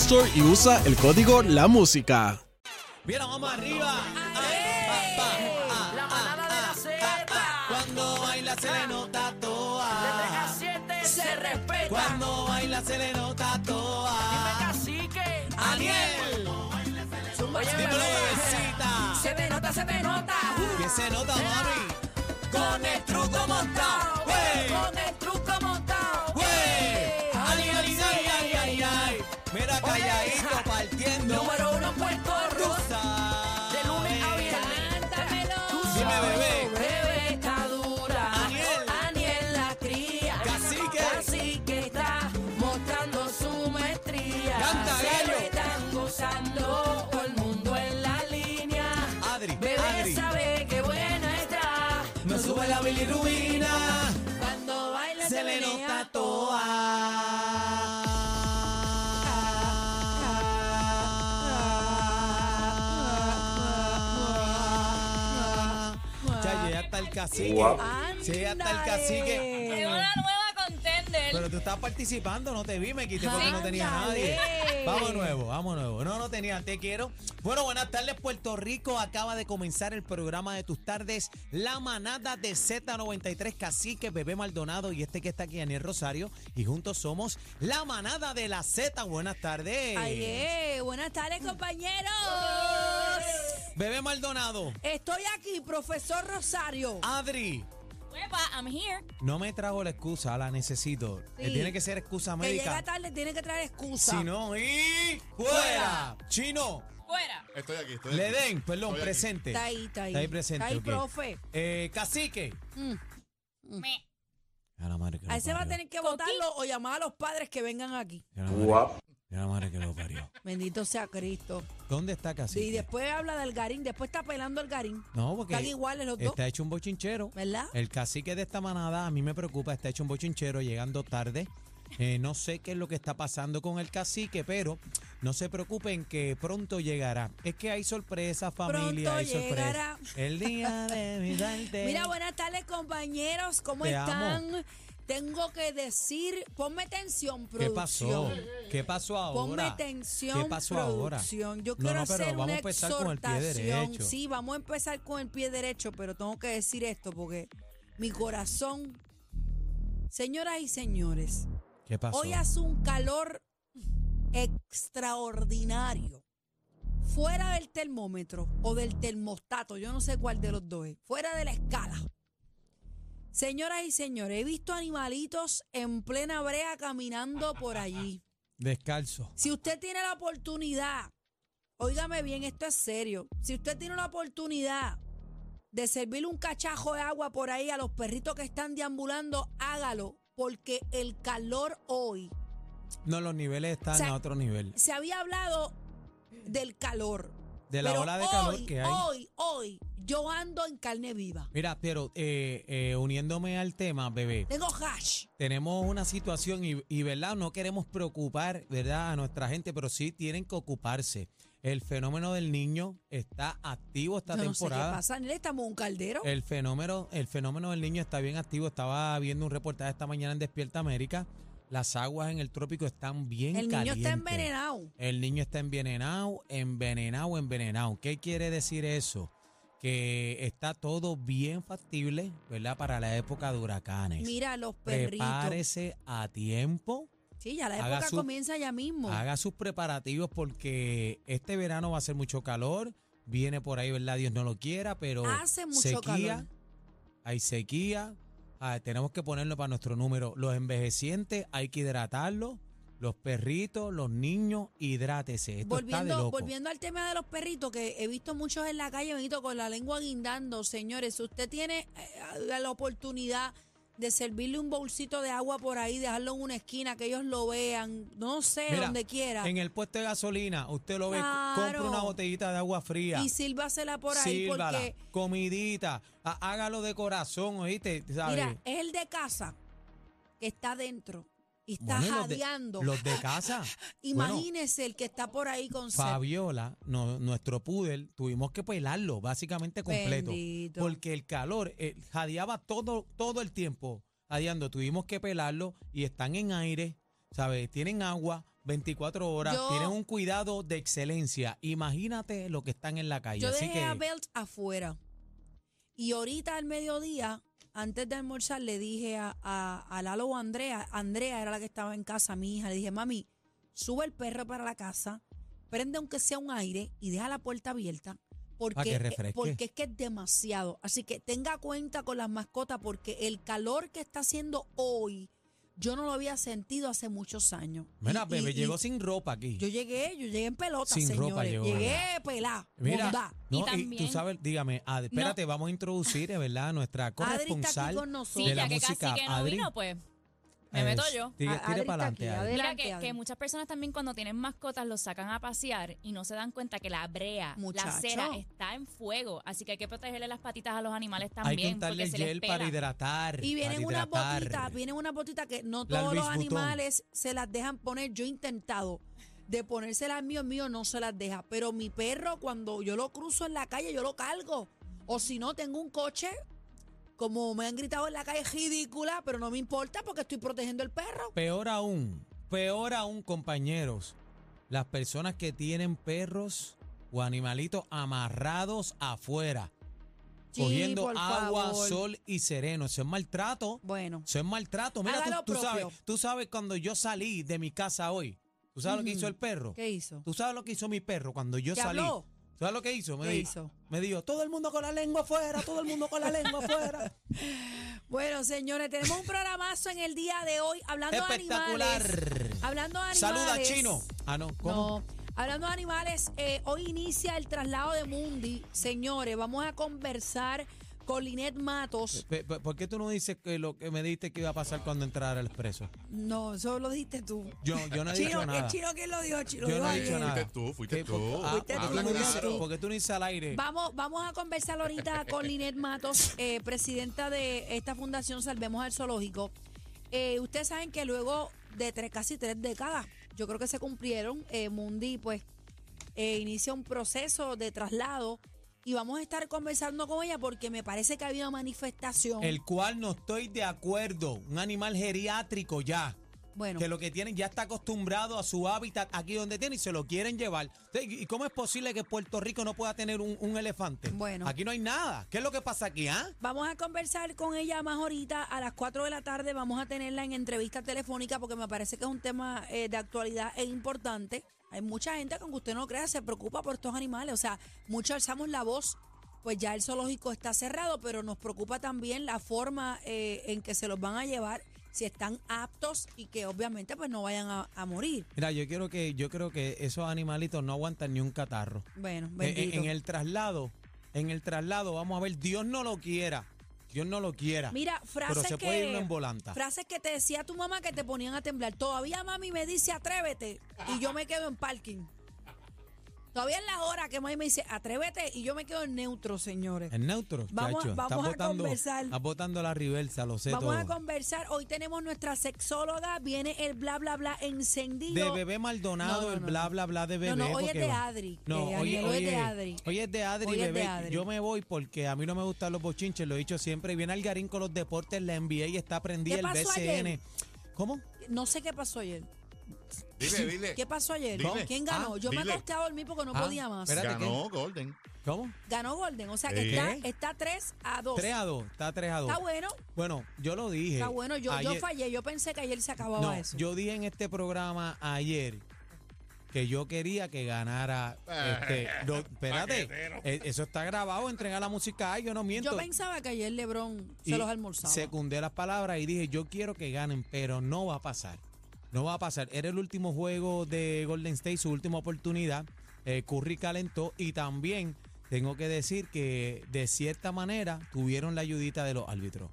Store y usa el código La Música. Mira, vamos arriba. La manada de la Z. Cuando baila se le nota De 3 a toa. 7 se respeta. Cuando baila se le nota Dime toa. cacique. Aniel, dímelo, bebecita. Se te nota, se te nota. ¿Qué se nota, mami? Con el truco montado. Ya está el cacique. Sí, ya está el cacique. Es una nueva contender. Pero tú estabas participando, no te vi, me quité porque no tenía nadie. Vamos nuevo, vamos nuevo. No, no tenía, te quiero. Bueno, buenas tardes, Puerto Rico. Acaba de comenzar el programa de tus tardes, La Manada de Z93, Cacique, Bebé Maldonado y este que está aquí, Aniel Rosario. Y juntos somos La Manada de la Z. Buenas tardes. Ay, eh, buenas tardes, compañeros. Bebé Maldonado, Estoy aquí, profesor Rosario. Adri. I'm here. No me trago la excusa, la necesito. Sí. Eh, Tiene que ser excusa que llega médica. tarde tiene que traer excusa. Si no, y fuera. Chino. Fuera. Estoy aquí, estoy aquí. Le den, perdón, Estoy presente. Está ahí, está ahí. Está ahí presente. Está ahí, profe. Eh, cacique. Me. A la madre que A ese va a tener que votarlo o llamar a los padres que vengan aquí. A la madre- a la madre que lo parió. Bendito sea Cristo. ¿Dónde está cacique? Y después habla del garín, después está pelando el garín. No, porque Están iguales los dos, está hecho un bochinchero. ¿verdad? El cacique de esta manada a mí me preocupa, está hecho un bochinchero llegando tarde. Eh, no sé qué es lo que está pasando con el cacique, pero no se preocupen que pronto llegará. Es que hay sorpresa, familia, Pronto hay sorpresa. llegará. El día de mi darte. Mira, buenas tardes, compañeros. ¿Cómo Te están? Tengo que decir, ponme tensión, ¿Qué pasó? producción. ¿Qué pasó ahora? Ponme tensión, ¿Qué pasó ahora? producción. Yo No, quiero no, pero hacer vamos una a empezar con el pie exhortación. derecho. Sí, vamos a empezar con el pie derecho, pero tengo que decir esto porque mi corazón, señoras y señores, ¿Qué pasó? hoy hace un calor extraordinario. Fuera del termómetro o del termostato, yo no sé cuál de los dos es, fuera de la escala. Señoras y señores, he visto animalitos en plena brea caminando por allí. Descalzo. Si usted tiene la oportunidad, óigame bien, esto es serio. Si usted tiene la oportunidad de servirle un cachajo de agua por ahí a los perritos que están deambulando, hágalo, porque el calor hoy. No, los niveles están O sea, a otro nivel. Se había hablado del calor. De la pero ola de hoy, calor que hay. Hoy, hoy, yo ando en carne viva. Mira, pero eh, eh, uniéndome al tema, bebé, Tengo hash. tenemos una situación y, y, ¿verdad? No queremos preocupar, ¿verdad? A nuestra gente, pero sí tienen que ocuparse. El fenómeno del niño está activo esta Yo no sé qué temporada. pasa, Nele, estamos un caldero. El fenómeno, el fenómeno del niño está bien activo. Estaba viendo un reportaje esta mañana en Despierta América. Las aguas en el trópico están bien el niño calientes. está envenenado. El niño está envenenado, envenenado, envenenado. ¿Qué quiere decir eso? Que está todo bien factible, ¿verdad? Para la época de huracanes. Mira los perritos. Prepárese a tiempo Sí, ya la época su- comienza ya mismo. haga sus preparativos porque este verano va a ser mucho calor. Viene por ahí, ¿verdad? Dios no lo quiera, pero Hace mucho sequía, calor. hay sequía. Ah, tenemos que ponerlo para nuestro número. Los envejecientes hay que hidratarlos. Los perritos, los niños, hidrátese. Esto está de Volviendo, loco. volviendo al tema de los perritos, que he visto muchos en la calle, Benito, con la lengua guindando. Señores, si usted tiene eh, la oportunidad de servirle un bolsito de agua por ahí, dejarlo en una esquina, que ellos lo vean, no sé, Mira, donde quiera. En el puesto de gasolina, usted lo ve, compra una botellita de agua fría. Y sírvasela por ahí sírvala, porque, comidita, há- hágalo de corazón, ¿oíste? Mira, es el de casa que está dentro y está Bueno, y los de- jadeando. Los de casa. Bueno, Imagínese el que está por ahí con. Fabiola, no- nuestro pudel, tuvimos que pelarlo básicamente completo. Bendito. Porque el calor eh, jadeaba todo, todo el tiempo. Jadeando, tuvimos que pelarlo y están en aire, ¿sabes? Tienen agua 24 horas, Yo- tienen un cuidado de excelencia. Imagínate lo que están en la calle. Yo Así dejé que a Belt afuera. Y ahorita al mediodía, antes de almorzar, le dije a, a, a Lalo o a Andrea, Andrea era la que estaba en casa, mi hija, le dije, mami, sube el perro para la casa, prende aunque sea un aire y deja la puerta abierta. Porque, porque es que es demasiado. Así que tenga cuenta con las mascotas porque el calor que está haciendo hoy, yo no lo había sentido hace muchos años. Mira, Y- bebé, y- llegó y sin ropa aquí. Yo llegué, yo llegué en pelota, Sin señores. ropa llegó, llegué pelá, Mira, no, Y y, tú también- sabes, dígame, Ad- espérate, vamos a introducir, ¿verdad? Nuestra Adri está aquí corresponsal con Sí, nosotros. de la música, casi que no Adri. vino, pues me meto yo. Para aquí. Mira Adelante, que, muchas personas también cuando tienen mascotas los sacan a pasear y no se dan cuenta que la brea, Muchacho. la cera está en fuego. Así que hay que protegerle las patitas a los animales Hay que también untarle porque se les gel para hidratar. Y vienen unas botitas, vienen unas botitas que no todos los animales se las dejan poner. Yo he intentado de ponérselas mío, mío no se las deja. Pero mi perro, cuando yo lo cruzo en la calle, yo lo cargo. O si no, tengo un coche, como me han gritado en la calle, ridícula, pero no me importa porque estoy protegiendo el perro. Peor aún, peor aún, compañeros, las personas que tienen perros o animalitos amarrados afuera, Sí, cogiendo agua, favor. sol y sereno. Eso es maltrato. Bueno, Eso es maltrato. Mira, tú, sabes, tú sabes cuando yo salí de mi casa hoy. ¿Tú sabes lo que hizo el perro? ¿qué hizo? ¿Tú sabes lo que hizo mi perro cuando yo ¿Te salí? habló? ¿Sabes lo que hizo? Me ¿Qué dijo, hizo? me dijo, todo el mundo con la lengua afuera, todo el mundo con la lengua afuera. Bueno, señores, tenemos un programazo en el día de hoy hablando de Espectacular. animales. Hablando de animales. Saluda, chino. Ah, no, ¿cómo? No. Hablando de animales, eh, hoy inicia el traslado de Mundi. Señores, vamos a conversar con Linet Matos. Pe- pe- ¿Por qué tú no dices que lo que me dijiste que iba a pasar cuando entrara el expreso? No, eso lo dijiste tú. Yo, yo no he Chino, dicho nada. ¿Es chino quién lo dijo? Chino Yo dijo no he dicho ayer. nada. Fuiste tú, fuiste ¿Qué? tú. ¿Por- ah, Fuiste ¿por tú, qué tú no fuiste dices- tú. ¿Por qué tú no dices al aire? Vamos, vamos a conversar ahorita con Linet Matos, eh, presidenta de esta fundación Salvemos al Zoológico. Eh, ustedes saben que luego de tres, casi tres décadas, yo creo que se cumplieron, eh, Mundi pues eh, inicia un proceso de traslado y vamos a estar conversando con ella porque me parece que ha habido manifestación. El cual no estoy de acuerdo. Un animal geriátrico ya. bueno, Que lo que tienen ya está acostumbrado a su hábitat aquí donde tiene y se lo quieren llevar. ¿Y cómo es posible que Puerto Rico no pueda tener un, un elefante? Bueno. Aquí no hay nada. ¿Qué es lo que pasa aquí, ah? Vamos a conversar con ella más ahorita a las 4 de la tarde. Vamos a tenerla en entrevista telefónica porque me parece que es un tema eh, de actualidad e importante. Hay mucha gente que aunque usted no crea se preocupa por estos animales. O sea, muchos alzamos la voz. Pues ya el zoológico está cerrado, pero nos preocupa también la forma eh, en que se los van a llevar, si están aptos y que obviamente pues no vayan a, a morir. Mira, yo quiero que yo creo que esos animalitos no aguantan ni un catarro. Bueno, En- bendito. En, en el traslado, en el traslado, vamos a ver, Dios no lo quiera. Dios no lo quiera. Mira, frases pero se que puede ir en volanta. frases que te decía tu mamá que te ponían a temblar. Todavía mami me dice atrévete y yo me quedo en parking. Todavía en la hora que me dice atrévete y yo me quedo en neutro, señores. En neutro, Vamos- chacho. vamos a botando- conversar. Estás botando la reversa, lo sé Vamos a conversar. Hoy tenemos nuestra sexóloga, viene el bla bla bla encendido. De bebé Maldonado, No, no, el bla bla bla de bebé. No, no, hoy es de Adri, No, hoy, Aniel, hoy hoy es de Adri. Hoy es de Adri, Hoy de bebé. Adri. Yo me voy porque a mí no me gustan los bochinches, lo he dicho siempre. Viene Algarín con los deportes, la NBA y está prendida ¿Qué el BCN. ayer? ¿Cómo? No sé qué pasó ayer. Dile, dile. ¿Qué pasó ayer? Dile. ¿Quién ganó? Ah, Yo me dile. acosté a dormir porque no Ah, podía más. espérate. Ganó Golden. ¿Cómo? Ganó Golden, o sea que Sí. está, está 3 a 2. 3 a 2. Está 3 a 2. Está bueno, Bueno, yo lo dije. está bueno. Yo, yo ayer- fallé, yo pensé que ayer se acababa No, eso. yo dije en este programa ayer que yo quería que ganara este no, espérate Paquetero. eh, eso está grabado entrega la música ahí yo no miento Yo pensaba que ayer LeBron Y se los almorzaba. secundé las palabras y dije yo quiero que ganen pero no va a pasar no va a pasar era el último juego de Golden State su última oportunidad Eh, Curry calentó y también tengo que decir que de cierta manera tuvieron la ayudita de los árbitros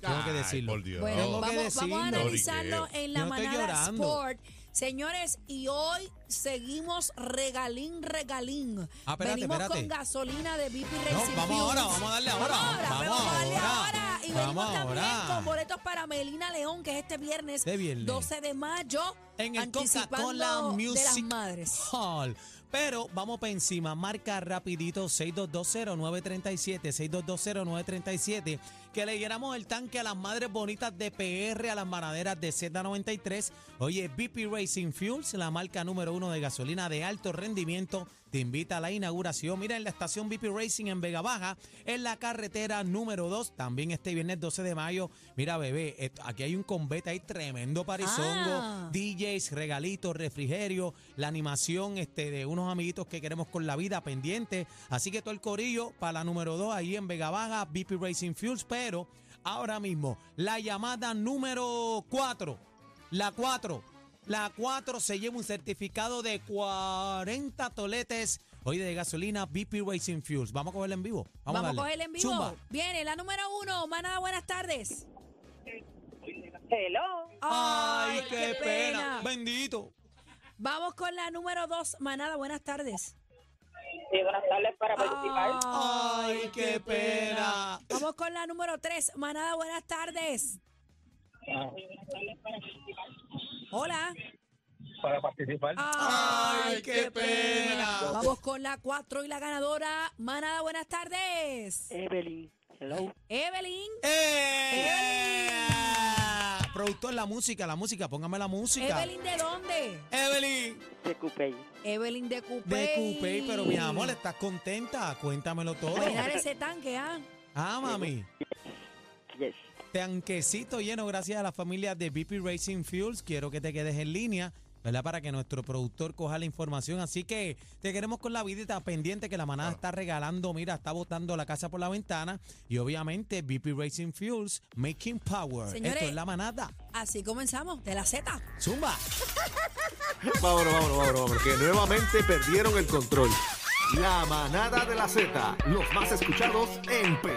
tengo que Ay, decirlo por Dios. Bueno, que vamos, vamos a analizarlo en la no manada. Sport. Señores, y hoy seguimos regalín, regalín. Ah, espérate, venimos espérate. con gasolina de No, Racing vamos ahora, vamos a darle ahora. Vamos ahora, Vamos a darle ahora. ahora. Y Vamos venimos también con boletos para Melina León, que es este viernes, Este viernes. 12 de mayo. en el Coca-Cola de las Music madres. Hall. Pero vamos para encima, marca rapidito 6220-937, 6220-937, que le llenamos el tanque a las madres bonitas de PR, a las manaderas de Z93. Oye, BP Racing Fuels, la marca número uno de gasolina de alto rendimiento, te invita a la inauguración. Mira, en la estación BP Racing en Vega Baja, en la carretera número 2, también este viernes 12 de mayo. Mira, bebé, esto- aquí hay un convete ahí tremendo parizongo. Ah. DJs, regalitos, refrigerio, la animación este, de unos amiguitos que queremos con la vida pendiente. Así que todo el corillo para la número 2 ahí en Vega Baja, BP Racing Fuels. Pero ahora mismo, la llamada número 4, la 4, la 4 se lleva un certificado de 40 toletes hoy de gasolina BP Racing Fuels. Vamos a cogerla en vivo. Vamos, Vamos, a darle. cogerle en vivo. Zumba. Viene la número uno. Manada, buenas tardes. Hello. Ay, qué, pena. Bendito. Vamos con la número dos. Manada, buenas tardes. Sí, buenas tardes para participar. Ay, qué pena. Vamos con la número 3. Manada, buenas tardes. Hola. Para participar. Ay, qué pena. Vamos con la 4 y la ganadora. Manada, buenas tardes. Evelyn. Hello. Evelyn. ¡Eh! Productor, la música, la música, póngame la música. Evelyn, ¿de dónde? Evelyn. De Cupey. Evelyn de Coupé. De Coupé, pero mi amor, ¿estás contenta? Cuéntamelo todo. Llenar ese tanque, ¿ah? Ah, mami. Yes. Tanquecito lleno gracias a la familia de BP Racing Fuels. Quiero que te quedes en línea, ¿verdad? Para que nuestro productor coja la información. Así que te queremos con la vidita pendiente que la manada está regalando. Mira, está botando la casa por la ventana. Y obviamente BP Racing Fuels, Making Power. Señores. Esto es la manada. Así comenzamos, de la Z. Zumba. Vámonos, vámonos, vámonos, vámonos, que nuevamente perdieron el control. La manada de la Z, los más escuchados en Perú.